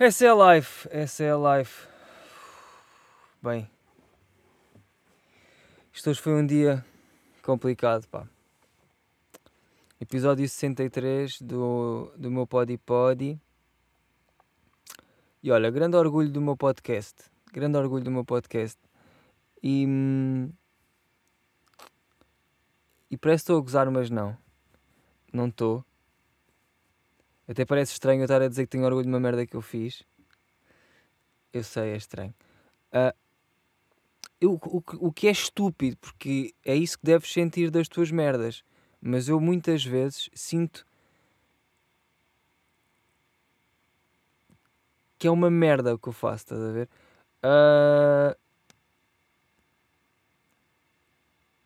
Essa é a life, essa é a life. Bem, isto hoje foi um dia complicado, pá. Episódio 63 do, do meu Podi Podi. E olha, grande orgulho do meu podcast. Grande orgulho do meu podcast. E. hum, E parece que estou a gozar, mas não. Não estou. Até parece estranho eu estar a dizer que tenho orgulho de uma merda que eu fiz. Eu sei, é estranho. Ah, eu- o, o que é estúpido, porque é isso que deves sentir das tuas merdas. Mas eu muitas vezes sinto que é uma merda o que eu faço, estás a ver? Ah,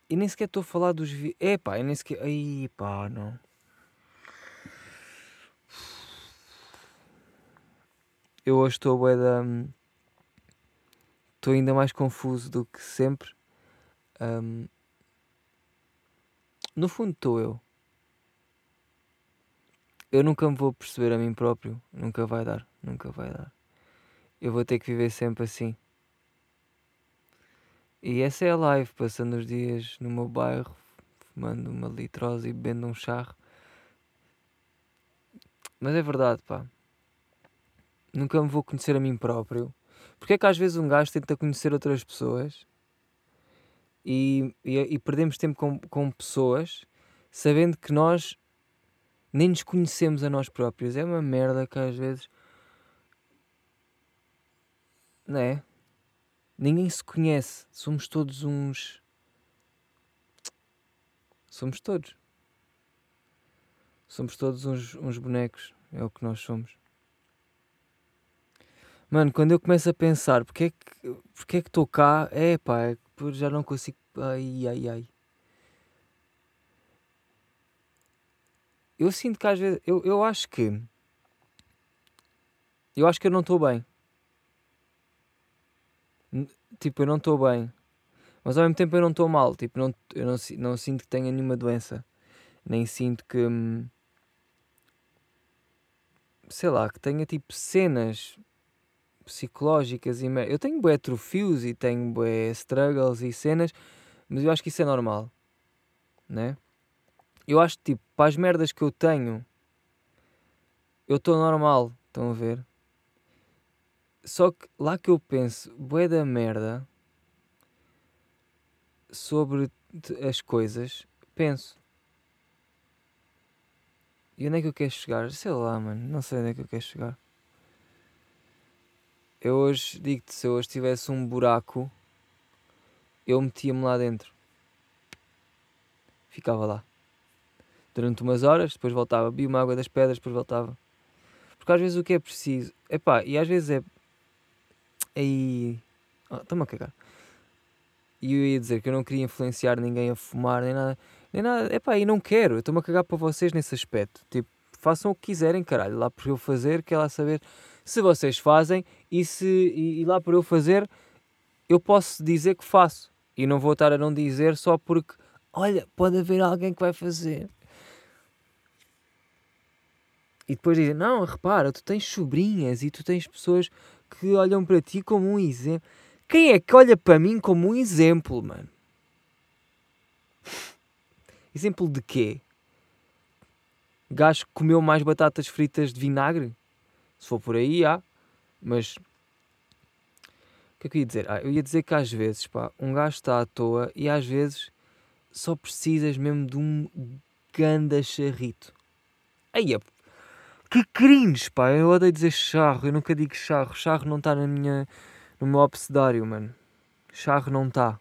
E nem sequer estou a falar dos vídeos. É pá, eu nem sequer. Ai pá, não. Eu hoje estou bué da. Estou ainda mais confuso do que sempre. Ahm, no fundo estou eu. Eu nunca me vou perceber a mim próprio. Nunca vai dar. Nunca vai dar. Eu vou ter que viver sempre assim. E essa é a live, passando os dias no meu bairro, fumando uma litrose e bebendo um charro. Mas é verdade, pá. Nunca me vou conhecer a mim próprio. Porque é que às vezes um gajo tenta conhecer outras pessoas e, e, e perdemos tempo com, com pessoas sabendo que nós nem nos conhecemos a nós próprios. É uma merda que às vezes. Não é? Ninguém se conhece. Somos todos uns. Somos todos. Somos todos uns, uns bonecos. É o que nós somos. Mano, quando eu começo a pensar porque é que porque é que estou cá, é pá, é que já não consigo. Ai, ai, ai. Eu sinto que às vezes. Eu, eu acho que. Eu acho que eu não estou bem. Tipo, eu não estou bem. Mas ao mesmo tempo eu não estou mal. Tipo, não, eu não, não sinto que tenha nenhuma doença. Nem sinto que. hum, Sei lá, que tenha tipo cenas psicológicas e mer- eu tenho bué atrofios e tenho bué struggles e cenas, mas eu acho que isso é normal, né? Eu acho que tipo, para as merdas que eu tenho, eu estou normal, estão a ver? Só que lá que eu penso, bué da merda sobre as coisas, penso. E onde é que eu quero chegar? Sei lá, mano, não sei onde é que eu quero chegar. Eu hoje digo-te, se eu hoje tivesse um buraco, eu metia-me lá dentro. Ficava lá. Durante umas horas, depois voltava. Bebia uma água das pedras, depois voltava. Porque às vezes o que é preciso. Epá, e às vezes é. Aí. Ah, Estou-me a cagar. E eu ia dizer que eu não queria influenciar ninguém a fumar, nem nada. Nem nada. Epá, e não quero. Eu estou-me a cagar para vocês nesse aspecto. Tipo, façam o que quiserem, caralho. Lá por eu fazer, quer lá saber se vocês fazem e, se, e, e lá por eu fazer, eu posso dizer que faço. E não vou estar a não dizer só porque, olha, pode haver alguém que vai fazer. E depois dizem, não, repara, tu tens sobrinhas e tu tens pessoas que olham para ti como um exemplo. Quem é que olha para mim como um exemplo, mano? Exemplo de quê? Gajo que comeu mais batatas fritas de vinagre? Se for por aí, há. Mas. O que é que eu ia dizer? Ah, eu ia dizer que às vezes, pá, um gajo está à toa e às vezes só precisas mesmo de um ganda charrito. Aí, que cringe, pá. Eu odeio dizer charro. Eu nunca digo charro. Charro não está na minha. no meu obsedário, mano. Charro não está.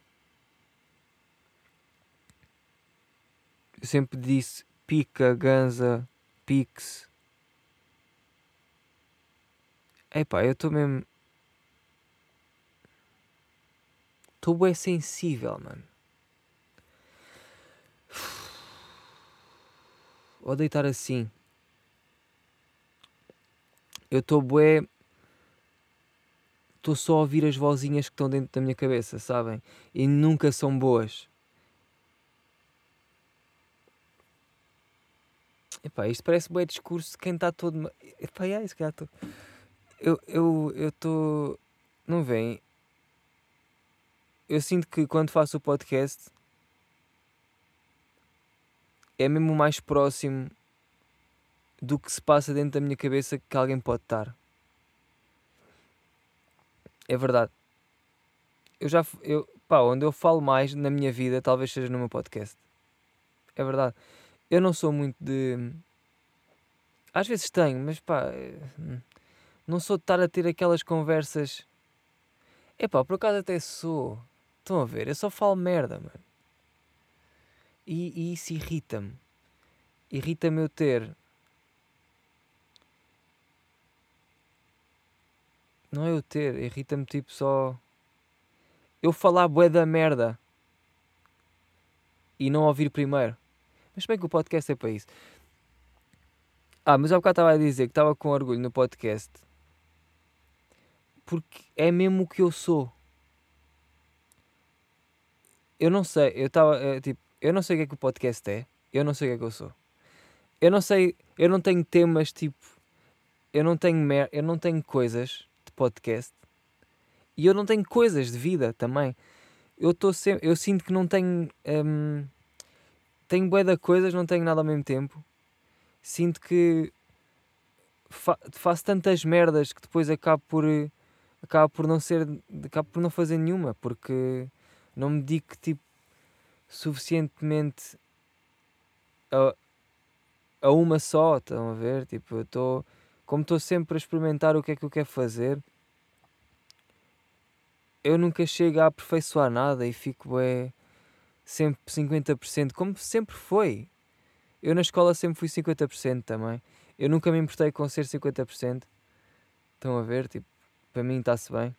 Eu sempre disse pica, ganza, pix. Epá, eu estou mesmo. Estou bem sensível, mano. Odeio estar assim. Eu estou bué. Estou só a ouvir as vozinhas que estão dentro da minha cabeça, sabem? E nunca são boas. Epá, isto parece bué discurso de quem está todo. Epá, é, se calhar estou. Eu estou. Eu, tô... Não vem. Eu sinto que quando faço o podcast é mesmo mais próximo do que se passa dentro da minha cabeça que alguém pode estar. É verdade. Eu já. Eu, pá, onde eu falo mais na minha vida talvez seja no meu podcast. É verdade. Eu não sou muito de. Às vezes tenho, mas pá. Não sou de estar a ter aquelas conversas. É pá, por acaso até sou. Estão a ver? Eu só falo merda, mano. E, e isso irrita-me. Irrita-me eu ter. Não é eu ter, irrita-me tipo só. Eu falar bué da merda. E não ouvir primeiro. Mas bem que o podcast é para isso. Ah, mas há bocado estava a dizer que estava com orgulho no podcast. Porque é mesmo o que eu sou. Eu não sei, eu estava, é, tipo, eu não sei o que é que o podcast é. Eu não sei o que é que eu sou. Eu não sei, eu não tenho temas tipo, eu não tenho mer eu não tenho coisas de podcast. E eu não tenho coisas de vida também. Eu estou sempre, eu sinto que não tenho hum, tenho bué de coisas, não tenho nada ao mesmo tempo. Sinto que fa faço tantas merdas que depois acabo por acabo por não ser acabo por não fazer nenhuma porque não me dedico tipo suficientemente a, a uma só, estão a ver? Tipo, eu estou como estou sempre a experimentar o que é que eu quero fazer, eu nunca chego a aperfeiçoar nada e fico é, sempre 50%, como sempre foi. Eu na escola sempre fui 50% também. Eu nunca me importei com ser 50%. Estão a ver? Tipo, para mim está-se bem.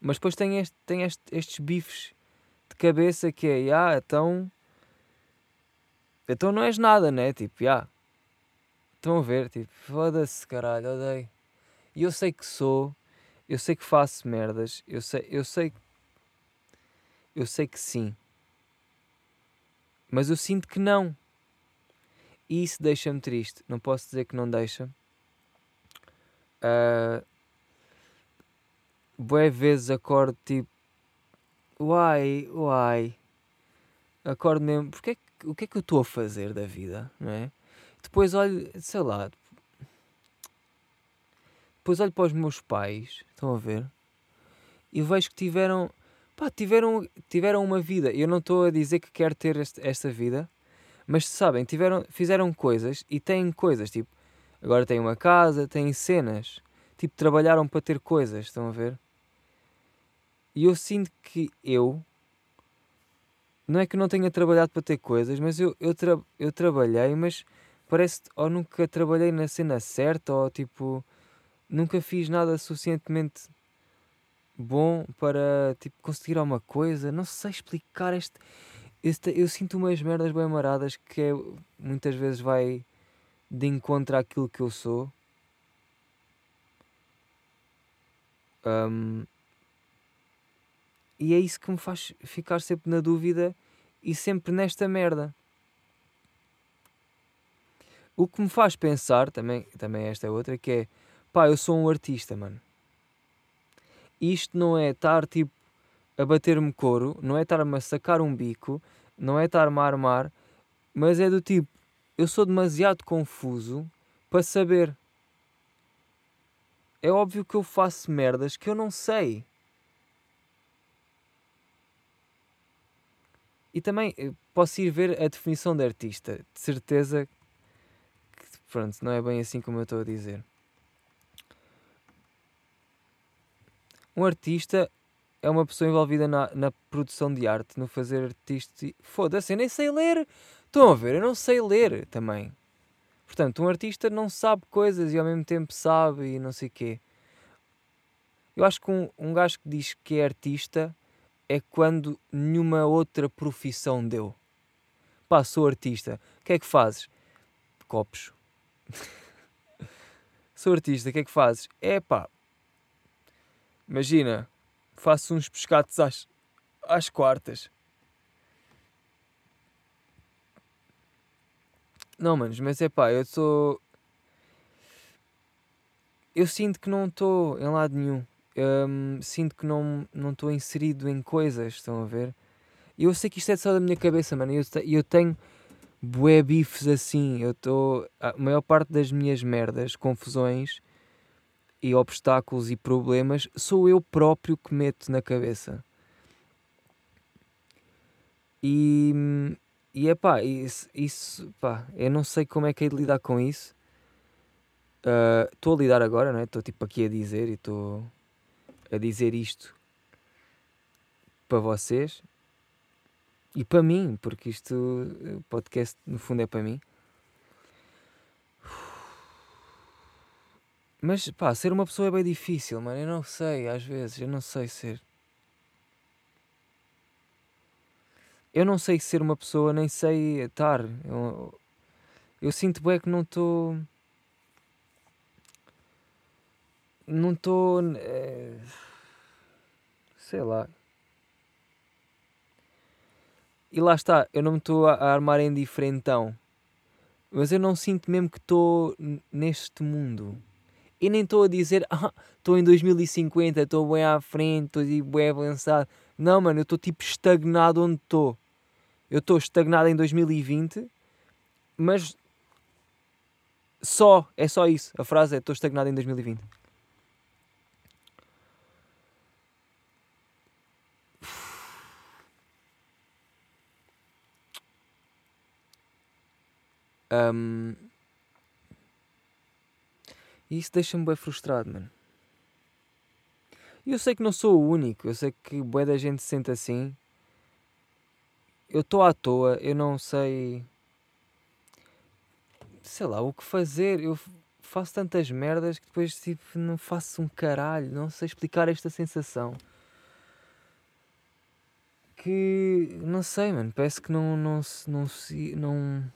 Mas depois tem, este, tem este, estes bifes de cabeça que é, ah, então. Então não és nada, né? Tipo, ah. Estão a ver? Tipo, foda-se, caralho, odeio. E eu sei que sou, eu sei que faço merdas, eu sei, eu sei. Eu sei que sim. Mas eu sinto que não. E isso deixa-me triste. Não posso dizer que não deixa. Uh, boé vezes acordo tipo. Uai, uai. Acordo mesmo. Porque é que, o que é que eu estou a fazer da vida? Não é? Depois olho, sei lá. Depois olho para os meus pais. Estão a ver? E vejo que tiveram pá, tiveram, tiveram uma vida. Eu não estou a dizer que quero ter este, esta vida, mas sabem, tiveram, fizeram coisas e têm coisas, tipo, agora têm uma casa, têm cenas, tipo, trabalharam para ter coisas, estão a ver? E eu sinto que eu, não é que não tenha trabalhado para ter coisas, mas eu, eu, tra eu trabalhei, mas parece ou nunca trabalhei na cena certa, ou tipo, nunca fiz nada suficientemente bom para tipo, conseguir alguma coisa. Não sei explicar este, este. Eu sinto umas merdas bem maradas que é, muitas vezes vai de encontro àquilo que eu sou. Um, e é isso que me faz ficar sempre na dúvida e sempre nesta merda. O que me faz pensar, também, também esta é outra, que é pá, eu sou um artista, mano isto não é estar tipo a bater-me couro, não é estar-me a sacar um bico, não é estar-me a armar, mas é do tipo, eu sou demasiado confuso para saber. É óbvio que eu faço merdas que eu não sei. E também eh, posso ir ver a definição de artista. De certeza que, pronto, não é bem assim como eu estou a dizer. Um artista é uma pessoa envolvida na, na produção de arte, no fazer artista. Foda-se, eu nem sei ler. Estão a ver? Eu não sei ler também. Portanto, um artista não sabe coisas e ao mesmo tempo sabe e não sei o quê. Eu acho que um, um gajo que diz que é artista é quando nenhuma outra profissão deu. Pá, sou artista. O que é que fazes? Copos. sou artista, o que é que fazes? É pá, Imagina, faço uns pescados às, às quartas. Não, manos, mas é pá, eu sou. eu sinto que não estou em lado nenhum. Um, sinto que não estou inserido em coisas, estão a ver? E eu sei que isto é só da minha cabeça, mano. E eu, eu tenho bué bifes assim. Eu estou. A maior parte das minhas merdas, confusões e obstáculos e problemas sou eu próprio que meto na cabeça. E, e é pá, isso, isso pá, eu não sei como é que é de lidar com isso. Ah, estou uh, a lidar agora, não é? Estou tipo aqui a dizer e estou a dizer isto para vocês e para mim, porque isto, o podcast no fundo é para mim. Mas pá, ser uma pessoa é bem difícil, mano. Eu não sei, às vezes, eu não sei ser. Eu não sei ser uma pessoa, nem sei estar. Eu, eu sinto bem que não estou. Não estou. É, sei lá. E lá está, eu não me estou a armar em diferentão. Mas eu não sinto mesmo que estou neste mundo. E nem estou a dizer, ah, estou em 2050, estou bem à frente, estou bem avançado. Não, mano, eu estou tipo estagnado onde estou. Eu estou estagnado em 2020, mas só, é só isso. A frase é estou estagnado em 2020. Um, e isso deixa-me bem frustrado, mano. E eu sei que não sou o único, eu sei que boa da gente se sente assim. Eu estou à toa, eu não sei. Sei lá, o que fazer. Eu faço tantas merdas que depois tipo, não faço um caralho, não sei explicar esta sensação. Que não sei, mano, parece que não não não, não, não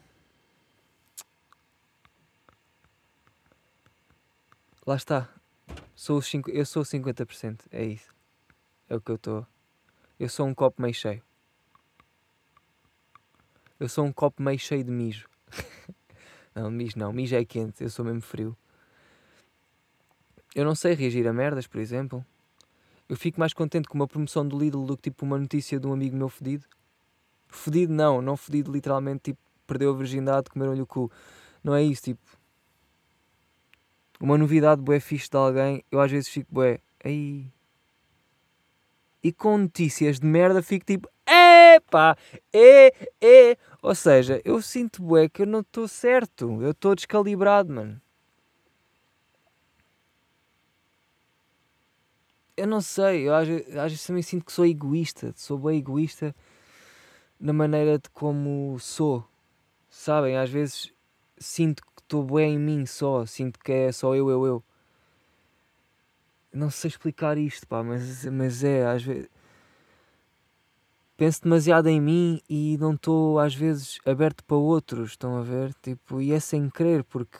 Lá está. Sou cinco, eu sou 50%. É isso. É o que eu estou. Eu sou um copo meio cheio. Eu sou um copo meio cheio de mijo. não, mijo não. Mijo é quente. Eu sou mesmo frio. Eu não sei reagir a merdas, por exemplo. Eu fico mais contente com uma promoção do Lidl do que tipo uma notícia de um amigo meu fedido. Fedido não, não fedido literalmente, tipo, perdeu a virgindade, comeram-lhe o cu. Não é isso, tipo, uma novidade bué fixe de alguém, eu às vezes fico bué, aí. E com notícias de merda fico tipo, epá, é, é. Ou seja, eu sinto bué que eu não estou certo, eu estou descalibrado, mano. Eu não sei, eu às, às vezes também sinto que sou egoísta, sou bem egoísta na maneira de como sou. Sabem, às vezes sinto estou bem em mim só, sinto que é só eu, eu, eu. Não sei explicar isto, pá, mas, mas é, às vezes. Penso demasiado em mim e não estou, às vezes, aberto para outros, estão a ver? Tipo, e é sem querer, porque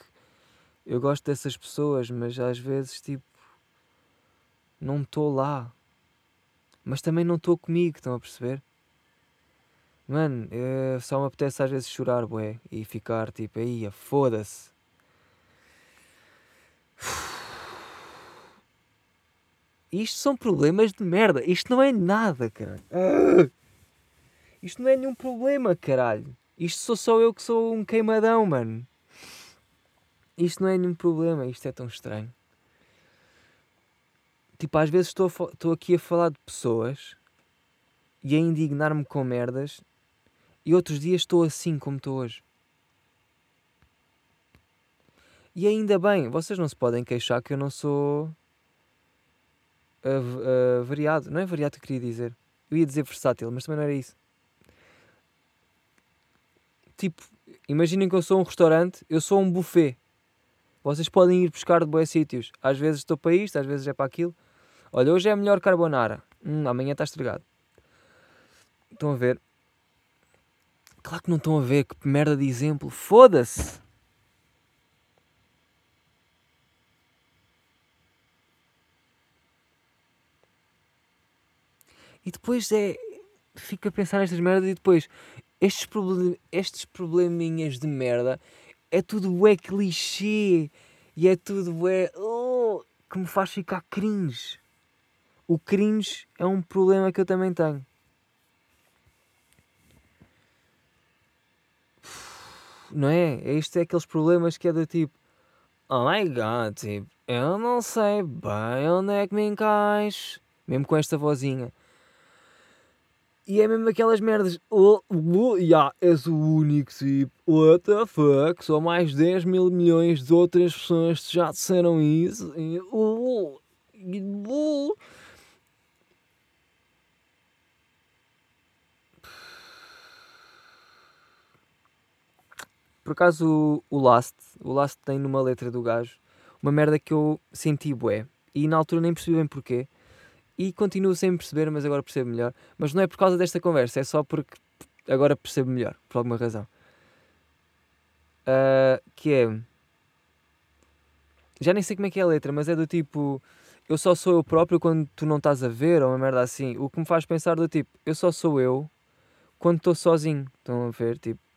eu gosto dessas pessoas, mas às vezes, tipo, não estou lá. Mas também não estou comigo, estão a perceber? Mano, é, só me apetece às vezes chorar, bué, e ficar tipo, aí, foda-se. Isto são problemas de merda. Isto não é nada, caralho. Isto não é nenhum problema, caralho. Isto sou só eu que sou um queimadão, mano. Isto não é nenhum problema. Isto é tão estranho. Tipo, às vezes estou aqui a falar de pessoas e a indignar-me com merdas e outros dias estou assim como estou hoje. E ainda bem, vocês não se podem queixar que eu não sou uh, uh, variado. Não é variado que eu queria dizer. Eu ia dizer versátil, mas também não era isso. Tipo, imaginem que eu sou um restaurante, eu sou um buffet. Vocês podem ir buscar de bons sítios. Às vezes estou para isto, às vezes é para aquilo. Olha, hoje é melhor carbonara. Hum, amanhã está estragado. Estão a ver? Claro que não estão a ver, que merda de exemplo. Foda-se! E depois é. Fico a pensar nestas merdas e depois. Estes, problem, estes probleminhas de merda é tudo é clichê. E é tudo é. Oh, que me faz ficar cringe. O cringe é um problema que eu também tenho. Não é? Este é aqueles problemas que é do tipo Oh my god, tipo, eu não sei bem onde é que me encaixo. Mesmo com esta vozinha. E é mesmo aquelas merdas. Oh, oh, yeah, és o único, tipo. What the fuck? Só mais 10 mil milhões de outras pessoas já disseram isso. E, oh, oh. Por acaso o, o Last, o Last tem numa letra do gajo uma merda que eu senti bué. E na altura nem percebi bem porquê. E continuo sem perceber, mas agora percebo melhor. Mas não é por causa desta conversa, é só porque agora percebo melhor, por alguma razão. Uh, que é. Já nem sei como é que é a letra, mas é do tipo. Eu só sou eu próprio quando tu não estás a ver, ou uma merda assim. O que me faz pensar do tipo. Eu só sou eu quando estou sozinho. Estão a ver? Tipo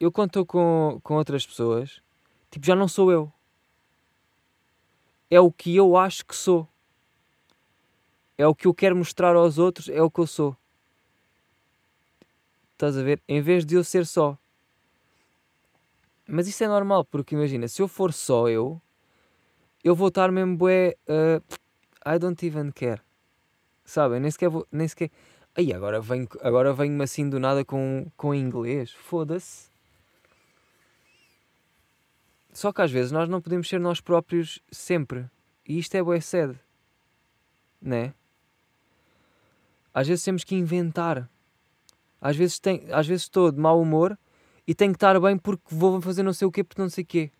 eu quando estou com, com outras pessoas, tipo, já não sou eu. É o que eu acho que sou. É o que eu quero mostrar aos outros, é o que eu sou. Estás a ver? Em vez de eu ser só. Mas isso é normal, porque imagina, se eu for só eu, eu vou estar mesmo bué. Uh, I don't even care. Sabem? Nem sequer vou. Nem sequer. Aí agora venho-me agora venho assim do nada com, com inglês. Foda-se. Só que às vezes nós não podemos ser nós próprios sempre. E isto é bué sede. Né? Às vezes temos que inventar. Às vezes, tem, às vezes estou de mau humor e tenho que estar bem porque vou fazer não sei o quê porque não sei o quê.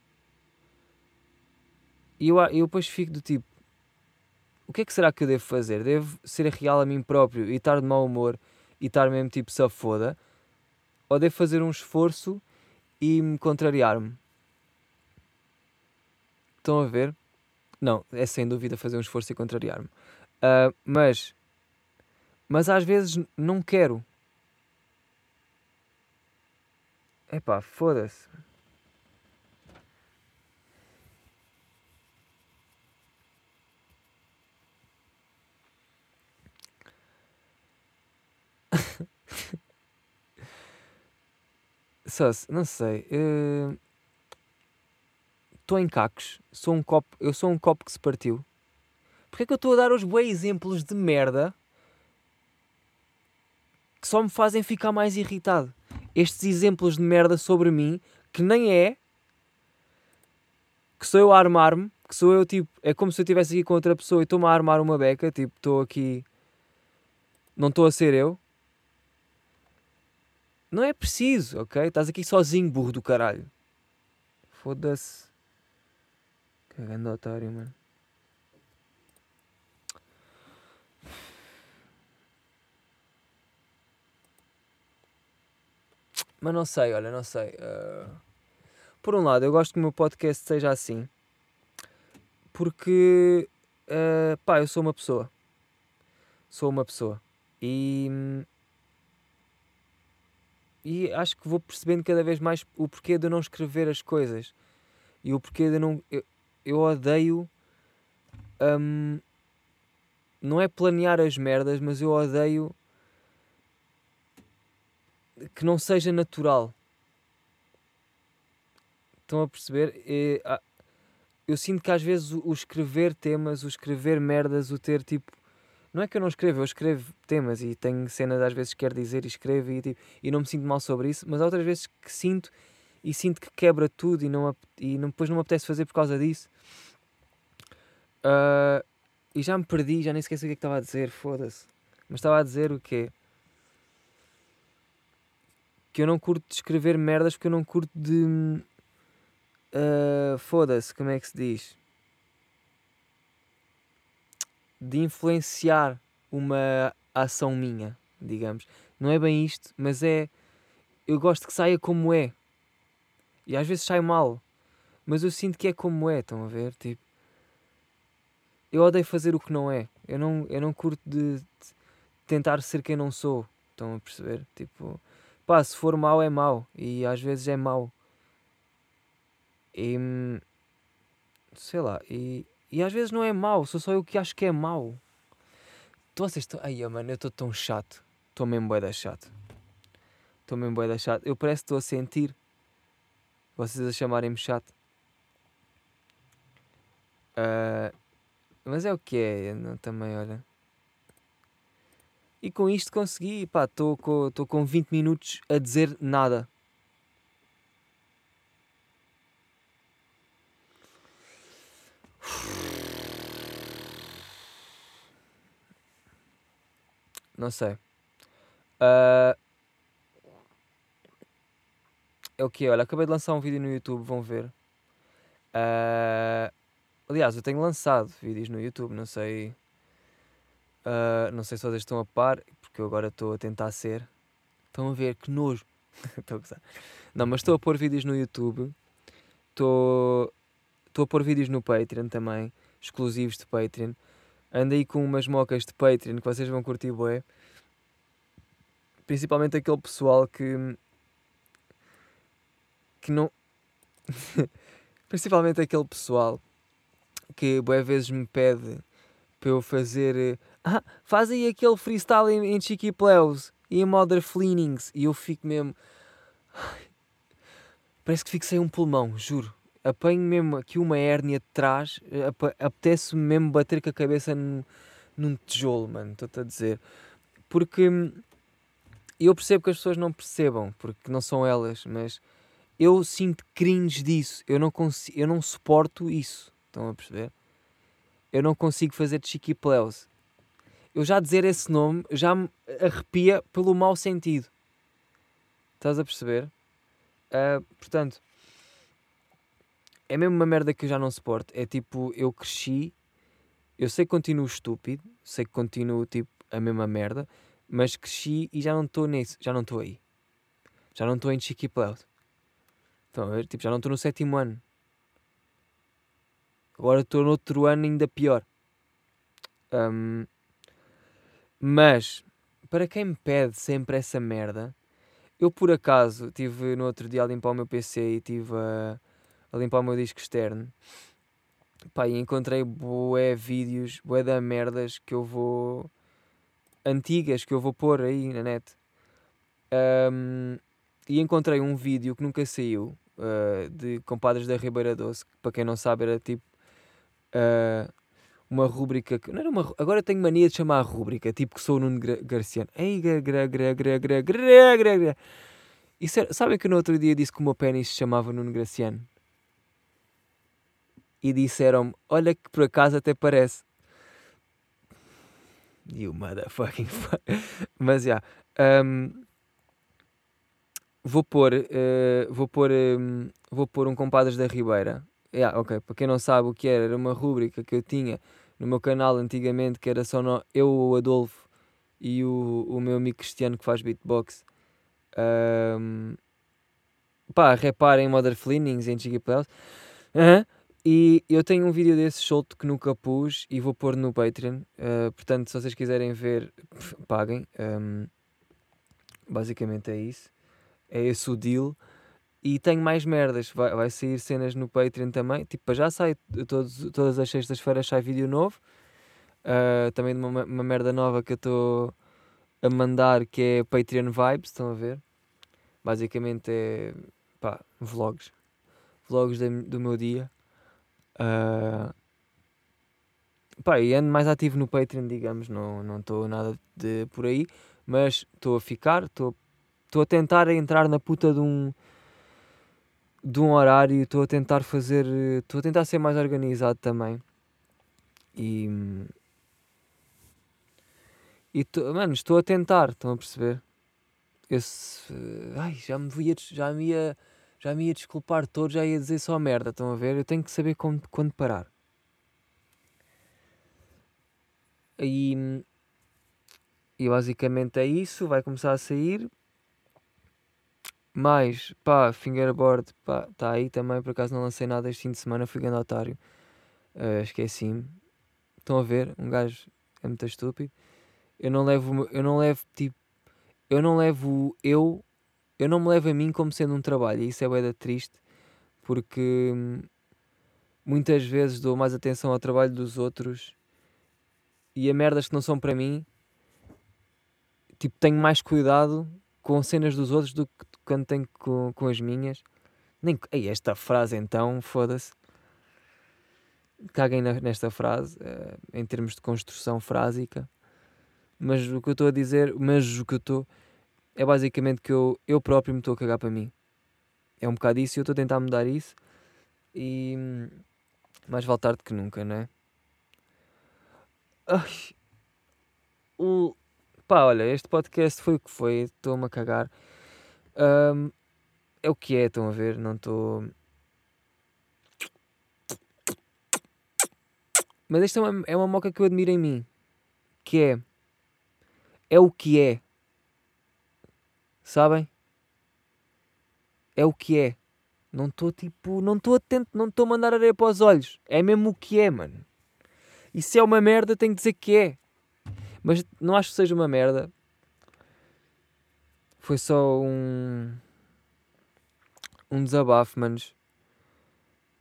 E eu, eu depois fico do tipo: o que é que será que eu devo fazer? Devo ser real a mim próprio e estar de mau humor e estar mesmo tipo se foda? Ou devo fazer um esforço e me contrariar-me? Estão a ver? Não, é sem dúvida fazer um esforço e contrariar-me. Uh, mas, mas às vezes não quero. Epá, foda-se. Não sei. Uh estou em cacos, sou um copo, eu sou um copo que se partiu. Porquê é que eu estou a dar os bons exemplos de merda que só me fazem ficar mais irritado? Estes exemplos de merda sobre mim, que nem é, que sou eu a armar-me, que sou eu tipo, é como se eu estivesse aqui com outra pessoa e estou-me a armar uma beca, tipo, estou aqui, não estou a ser eu. Não é preciso, ok? Estás aqui sozinho, burro do caralho. Foda-se. Que grande otário, mano. Mas não sei, olha, não sei. Uh... Por um lado, eu gosto que o meu podcast seja assim. Porque, uh, pá, eu sou uma pessoa. Sou uma pessoa. E. E acho que vou percebendo cada vez mais o porquê de eu não escrever as coisas. E o porquê de eu não. Eu, eu odeio. Um, não é planear as merdas, mas eu odeio que não seja natural. Estão a perceber? E, ah, eu sinto que às vezes o, o, escrever temas, o escrever merdas, o ter tipo. Não é que eu não escrevo, eu escrevo temas e tenho cenas às vezes que quero dizer e escrevo e, tipo, e não me sinto mal sobre isso, mas há outras vezes que sinto e sinto que quebra tudo e, não, e não, depois não me apetece fazer por causa disso. Uh, e já me perdi, já nem esqueci o que, é que estava a dizer, foda-se. Mas estava a dizer o quê? Que eu não curto de escrever merdas porque eu não curto de. Uh, foda-se, como é que se diz? De influenciar uma ação minha, digamos. Não é bem isto, mas é. Eu gosto que saia como é. E às vezes sai mal. Mas eu sinto que é como é, estão a ver? Tipo, eu odeio fazer o que não é. Eu não, eu não curto de, de tentar ser quem não sou. Estão a perceber? Tipo, pá, se for mau é mau. E às vezes é mau. E sei lá, e, e às vezes não é mau, sou só eu que acho que é mau. Então vocês estão. Ai, mano, eu estou tão chato. Estou mesmo bué da chato. Estou mesmo bué da chato. Eu parece que estou a sentir vocês a chamarem-me chato. Uh, mas é o que é, também, olha. E com isto consegui, pá, estou com, com 20 minutos a dizer nada. Não sei. Uh, é o que? Olha, acabei de lançar um vídeo no YouTube, vão ver. Uh, aliás, eu tenho lançado vídeos no YouTube, não sei. Uh, não sei se vocês estão a par, porque eu agora estou a tentar ser. Estão a ver que nojo. estou a gozar. Não, mas estou a pôr vídeos no YouTube. Estou, estou a pôr vídeos no Patreon também, exclusivos de Patreon. Ando aí com umas mocas de Patreon que vocês vão curtir bué. Principalmente aquele pessoal que que não. Principalmente aquele pessoal que boas vezes me pede para eu fazer. Ah, faz aí aquele freestyle em, em Cheeky Pleus e em Mother Fleanings. E eu fico mesmo. Parece que fico sem um pulmão, juro. Apanho mesmo aqui uma hérnia de trás. Apetece-me mesmo bater com a cabeça num, num tijolo, mano. Estou-te a dizer. Porque hum, eu percebo que as pessoas não percebam, porque não são elas, mas eu sinto cringe disso. Eu não, consigo, eu não suporto isso. Estão a perceber? Eu não consigo fazer de Chiqui Pleus. Eu já dizer esse nome já me arrepia pelo mau sentido. Estás a perceber? Uh, portanto, é mesmo uma merda que eu já não suporto. É tipo, eu cresci, eu sei que continuo estúpido, sei que continuo tipo a mesma merda, mas cresci e já não estou nisso, já não estou aí. Já não estou em Chiqui Pleus. Estão a ver? Tipo, já não estou no sétimo ano. Agora estou no outro ano ainda pior. Um, mas, para quem me pede sempre essa merda, eu por acaso tive no outro dia a limpar o meu PC e tive a, a limpar o meu disco externo. Pá, e encontrei bué vídeos, bué da merdas que eu vou. antigas que eu vou pôr aí na net. Um, e encontrei um vídeo que nunca saiu uh, de compadres da Ribeira Doce, que para quem não sabe era tipo uh, uma rúbrica que não era uma agora tenho mania de chamar a rúbrica, tipo que sou o Nuno Garciano. Ei, gra, gra, gra, gra, gra, gra, sabem que no outro dia disse que o meu pênis se chamava Nuno Graciano? E disseram-me: Olha que por acaso até parece. You motherfucking fuck. Mas já. Yeah, um, vou pôr, uh, vou pôr, um, vou pôr um Compadres da Ribeira. Yeah, ok, para quem não sabe o que era, era uma rúbrica que eu tinha no meu canal antigamente, que era só no, eu, o Adolfo e o, o meu amigo Cristiano que faz beatbox. Um, pá, reparem em Mother Fleanings, em. Uhum. E eu tenho um vídeo desse solto que nunca pus e vou pôr no Patreon. Uh, portanto, se vocês quiserem ver, paguem. Um, basicamente é isso é esse o deal. E tenho mais merdas, vai, vai sair cenas no Patreon também. Tipo, já sai, todos, todas as sextas-feiras sai vídeo novo. Uh, também de uma, uma merda nova que eu estou a mandar que é Patreon Vibes, estão a ver? Basicamente é pá, vlogs. Vlogs de, do meu dia. Uh, pá, e ando mais ativo no Patreon, digamos, não estou nada de por aí, mas estou a ficar, estou Estou a tentar entrar na puta de um de um horário, estou a tentar fazer, estou a tentar ser mais organizado também. E e tô, mano, estou a tentar, estão a perceber? Esse, ai, já me ia, já me ia, já me ia desculpar todo, já ia dizer só merda, estão a ver? Eu tenho que saber quando, quando parar. E, e basicamente é isso, vai começar a sair. Mais, pá, fingerboard, pá, está aí também. Por acaso não lancei nada este fim de semana, fui grande otário. Uh, Esqueci-me. Estão a ver? Um gajo é muito estúpido. Eu não levo, eu não levo, tipo, eu não levo eu, eu não me levo a mim como sendo um trabalho. E isso é bem triste, porque hum, muitas vezes dou mais atenção ao trabalho dos outros e a merdas que não são para mim, tipo, tenho mais cuidado com cenas dos outros do que quando tenho com, com as minhas. Nem, ei, esta frase então, foda-se. Caguem nesta frase, uh, em termos de construção frásica. Mas o que eu estou a dizer, mas o que eu estou é basicamente que eu, eu próprio me estou a cagar para mim. É um bocado isso e eu estou a tentar mudar isso. E mais vale tarde que nunca, não é? Ai, o, pá, olha, este podcast foi o que foi, estou-me a cagar. Um, é o que é, estão a ver? Não estou. Mas esta é uma, é uma moca que eu admiro em mim. Que é. É o que é. Sabem? É o que é. Não estou tipo. Não estou atento, não estou a mandar areia para os olhos. É mesmo o que é, mano. E se é uma merda, tenho que dizer que é. Mas não acho que seja uma merda. Foi só um. Um desabafo, manos.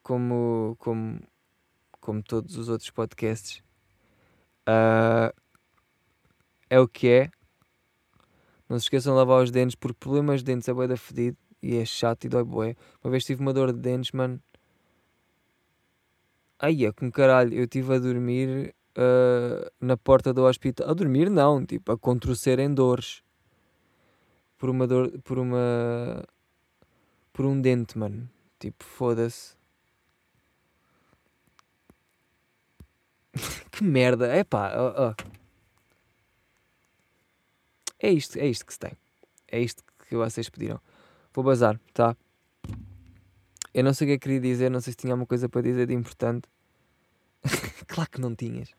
Como. Como. Como todos os outros podcasts. Uh, é o que é. Não se esqueçam de lavar os dentes, porque problemas de dentes é bué da fedido e é chato e dói bué. Uma vez tive uma dor de dentes, mano. Ai, é com caralho, eu estive a dormir uh, na porta do hospital. A dormir não, tipo, a contorcer em dores. Por uma dor, por uma... Por um dente, mano. Tipo, foda-se. que merda, é pá, oh, oh. É isto, é isto que se tem. É isto que vocês pediram. Vou bazar, tá? Eu não sei o que é que queria dizer, não sei se tinha alguma coisa para dizer de importante. claro que não tinhas.